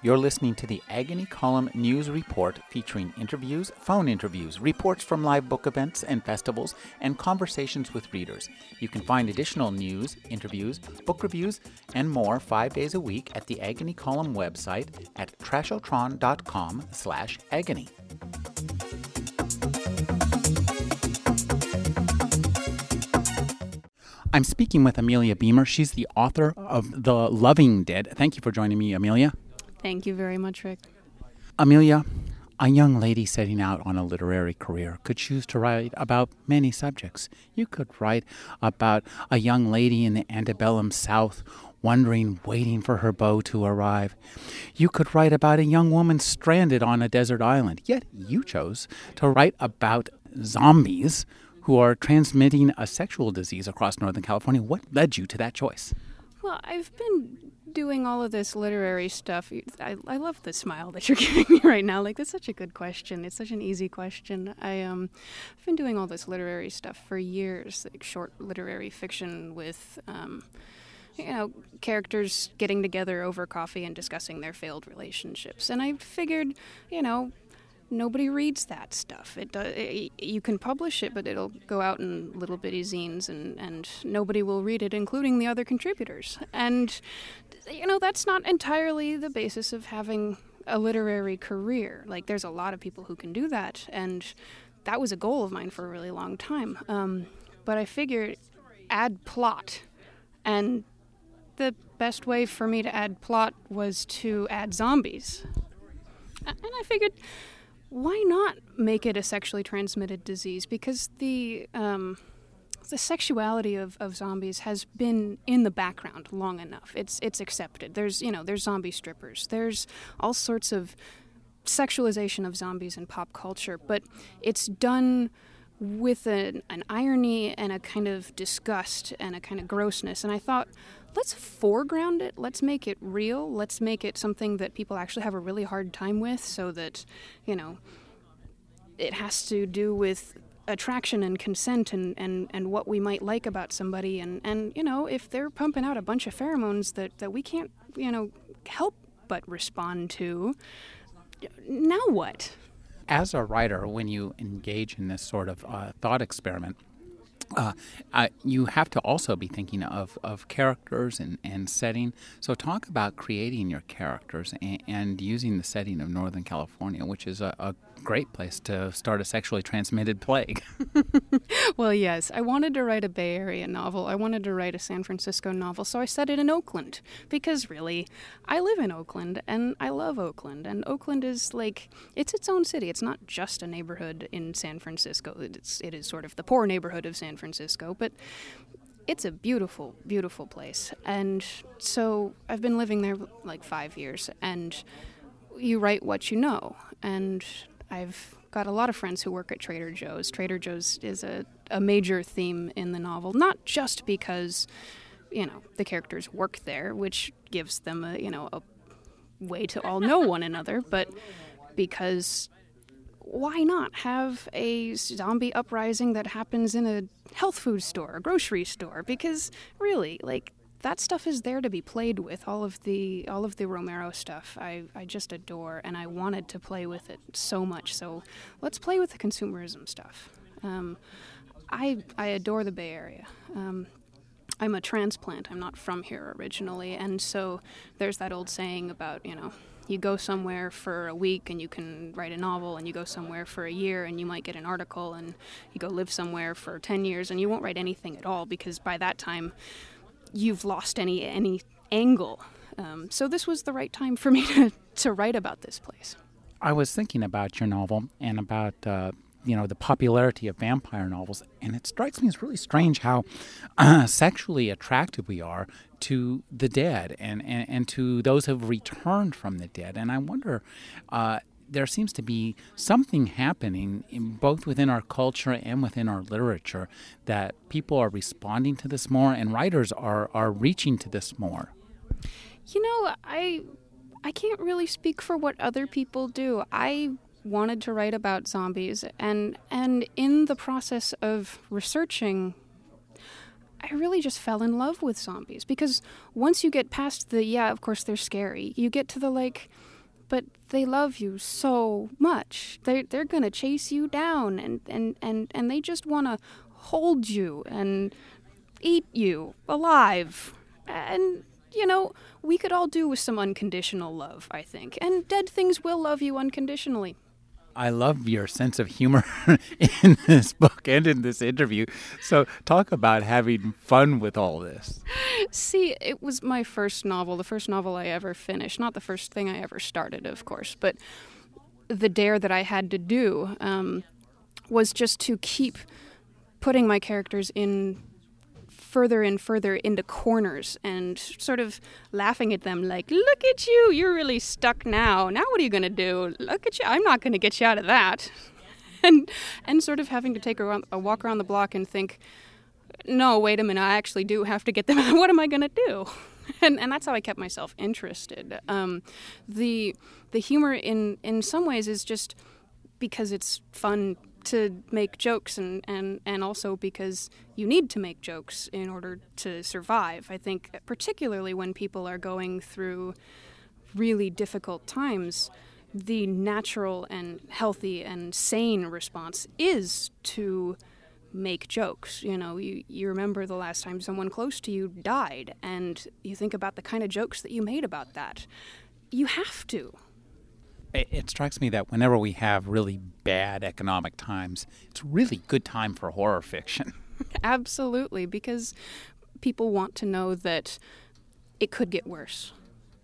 You're listening to the Agony Column News Report featuring interviews, phone interviews, reports from live book events and festivals, and conversations with readers. You can find additional news, interviews, book reviews, and more five days a week at the Agony Column website at trashotron.com slash agony. I'm speaking with Amelia Beamer. She's the author of The Loving Dead. Thank you for joining me, Amelia. Thank you very much, Rick. Amelia, a young lady setting out on a literary career could choose to write about many subjects. You could write about a young lady in the antebellum South wondering, waiting for her beau to arrive. You could write about a young woman stranded on a desert island. Yet you chose to write about zombies who are transmitting a sexual disease across Northern California. What led you to that choice? Well, I've been doing all of this literary stuff. I, I love the smile that you're giving me right now. Like that's such a good question. It's such an easy question. I um, I've been doing all this literary stuff for years, like short literary fiction with. Um, you know, characters getting together over coffee and discussing their failed relationships. And I figured, you know, nobody reads that stuff. It, it, you can publish it, but it'll go out in little bitty zines, and and nobody will read it, including the other contributors. And you know, that's not entirely the basis of having a literary career. Like, there's a lot of people who can do that, and that was a goal of mine for a really long time. Um, but I figured add plot, and the best way for me to add plot was to add zombies. And I figured, why not make it a sexually transmitted disease? Because the um, the sexuality of, of zombies has been in the background long enough. It's it's accepted. There's you know there's zombie strippers. There's all sorts of sexualization of zombies in pop culture, but it's done with an, an irony and a kind of disgust and a kind of grossness. And I thought, let's foreground it. Let's make it real. Let's make it something that people actually have a really hard time with, so that you know it has to do with attraction and consent and, and, and what we might like about somebody and, and you know if they're pumping out a bunch of pheromones that, that we can't you know help but respond to now what as a writer when you engage in this sort of uh, thought experiment uh, you have to also be thinking of, of characters and, and setting. So, talk about creating your characters and, and using the setting of Northern California, which is a, a great place to start a sexually transmitted plague. well, yes. I wanted to write a Bay Area novel. I wanted to write a San Francisco novel, so I set it in Oakland. Because really, I live in Oakland and I love Oakland. And Oakland is like, it's its own city. It's not just a neighborhood in San Francisco. It's, it is sort of the poor neighborhood of San Francisco, but it's a beautiful, beautiful place. And so I've been living there like five years, and you write what you know. And I've got a lot of friends who work at Trader Joe's. Trader Joe's is a, a major theme in the novel, not just because, you know, the characters work there, which gives them a, you know, a way to all know one another, but because why not have a zombie uprising that happens in a health food store, a grocery store? Because really, like that stuff is there to be played with. All of the all of the Romero stuff, I, I just adore, and I wanted to play with it so much. So let's play with the consumerism stuff. Um, I I adore the Bay Area. Um, I'm a transplant. I'm not from here originally, and so there's that old saying about you know you go somewhere for a week and you can write a novel and you go somewhere for a year and you might get an article and you go live somewhere for 10 years and you won't write anything at all because by that time you've lost any any angle. Um, so this was the right time for me to, to write about this place. I was thinking about your novel and about uh, you know the popularity of vampire novels, and it strikes me as really strange how uh, sexually attracted we are to the dead and, and, and to those who have returned from the dead. And I wonder, uh, there seems to be something happening in both within our culture and within our literature that people are responding to this more and writers are, are reaching to this more. You know, I I can't really speak for what other people do. I wanted to write about zombies and and in the process of researching I really just fell in love with zombies because once you get past the yeah, of course they're scary, you get to the like but they love you so much. They they're gonna chase you down and and and and they just want to hold you and eat you alive. And you know, we could all do with some unconditional love, I think. And dead things will love you unconditionally. I love your sense of humor in this book and in this interview. So, talk about having fun with all this. See, it was my first novel, the first novel I ever finished. Not the first thing I ever started, of course, but the dare that I had to do um, was just to keep putting my characters in further and further into corners and sort of laughing at them like, look at you, you're really stuck now. Now what are you going to do? Look at you, I'm not going to get you out of that. and, and sort of having to take a, a walk around the block and think, no, wait a minute, I actually do have to get them out. What am I going to do? And, and that's how I kept myself interested. Um, the the humor in in some ways is just because it's fun to make jokes and, and, and also because you need to make jokes in order to survive. I think, particularly when people are going through really difficult times, the natural and healthy and sane response is to make jokes. You know, you, you remember the last time someone close to you died, and you think about the kind of jokes that you made about that. You have to it, it strikes me that whenever we have really bad economic times, it's really good time for horror fiction. Absolutely, because people want to know that it could get worse.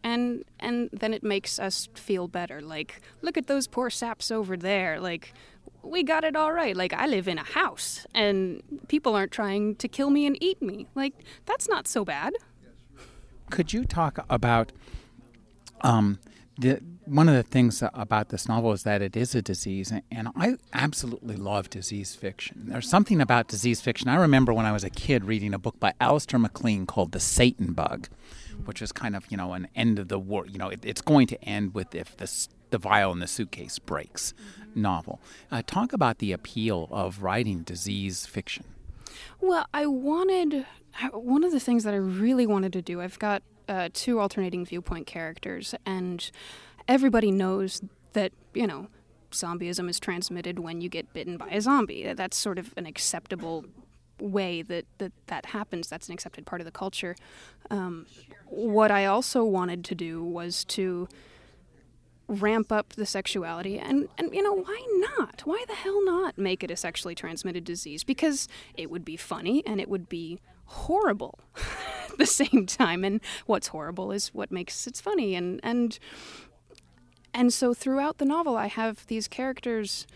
And and then it makes us feel better. Like, look at those poor saps over there. Like, we got it all right. Like, I live in a house, and people aren't trying to kill me and eat me. Like, that's not so bad. Could you talk about um, the, one of the things about this novel is that it is a disease, and I absolutely love disease fiction. There's something about disease fiction. I remember when I was a kid reading a book by Alistair MacLean called The Satan Bug, which is kind of you know an end of the world. You know, it, it's going to end with if the the vial in the suitcase breaks. Mm-hmm. Novel. Uh, talk about the appeal of writing disease fiction. Well, I wanted one of the things that I really wanted to do. I've got uh, two alternating viewpoint characters, and everybody knows that, you know, zombieism is transmitted when you get bitten by a zombie. That's sort of an acceptable way that that, that happens. That's an accepted part of the culture. Um, what I also wanted to do was to ramp up the sexuality and and you know why not why the hell not make it a sexually transmitted disease because it would be funny and it would be horrible at the same time and what's horrible is what makes it funny and and and so throughout the novel I have these characters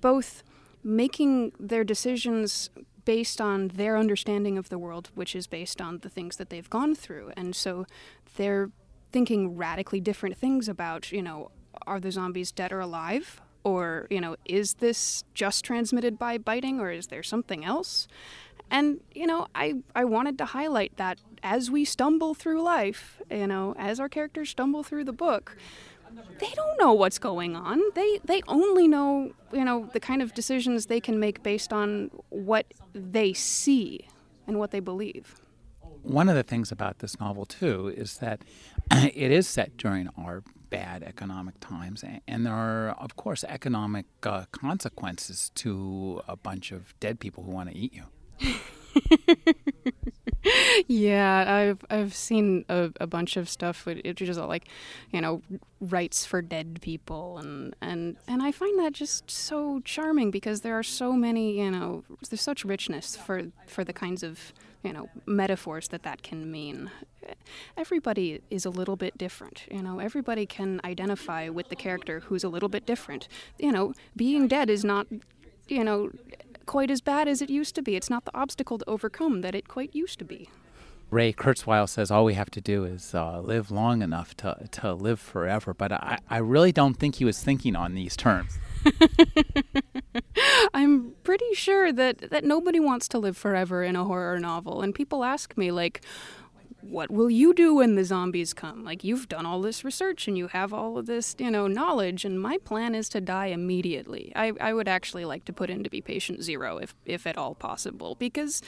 both making their decisions based on their understanding of the world which is based on the things that they've gone through. And so they're thinking radically different things about you know are the zombies dead or alive? Or you know is this just transmitted by biting or is there something else? And, you know, I, I wanted to highlight that as we stumble through life, you know, as our characters stumble through the book, they don't know what's going on. They they only know, you know, the kind of decisions they can make based on what they see and what they believe. One of the things about this novel too is that it is set during our bad economic times, and there are, of course, economic uh, consequences to a bunch of dead people who want to eat you. yeah, I've I've seen a, a bunch of stuff which is like, you know, rights for dead people and and and I find that just so charming because there are so many, you know, there's such richness for for the kinds of you know metaphors that that can mean everybody is a little bit different you know everybody can identify with the character who's a little bit different you know being dead is not you know quite as bad as it used to be. It's not the obstacle to overcome that it quite used to be. Ray Kurzweil says all we have to do is uh, live long enough to, to live forever. But I, I really don't think he was thinking on these terms. I'm pretty sure that, that nobody wants to live forever in a horror novel. And people ask me, like, what will you do when the zombies come? Like, you've done all this research and you have all of this, you know, knowledge, and my plan is to die immediately. I, I would actually like to put in to be patient zero, if, if at all possible, because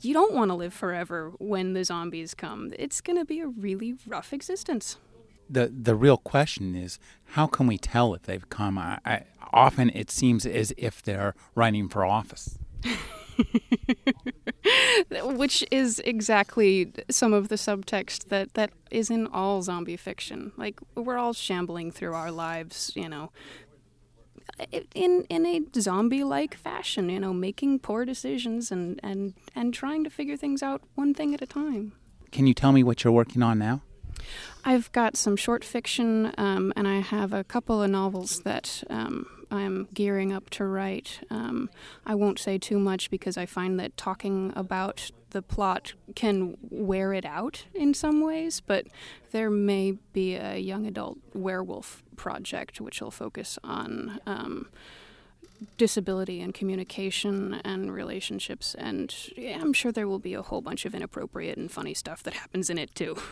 you don't want to live forever when the zombies come. It's going to be a really rough existence. The the real question is how can we tell if they've come? I, I, often it seems as if they're running for office. Which is exactly some of the subtext that, that is in all zombie fiction. Like, we're all shambling through our lives, you know, in in a zombie like fashion, you know, making poor decisions and, and, and trying to figure things out one thing at a time. Can you tell me what you're working on now? I've got some short fiction, um, and I have a couple of novels that um, I'm gearing up to write. Um, I won't say too much because I find that talking about the plot can wear it out in some ways, but there may be a young adult werewolf project which will focus on um, disability and communication and relationships, and yeah, I'm sure there will be a whole bunch of inappropriate and funny stuff that happens in it too.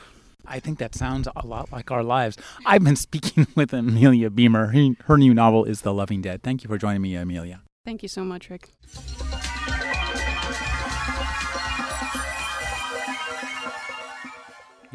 I think that sounds a lot like our lives. I've been speaking with Amelia Beamer. Her new novel is The Loving Dead. Thank you for joining me, Amelia. Thank you so much, Rick.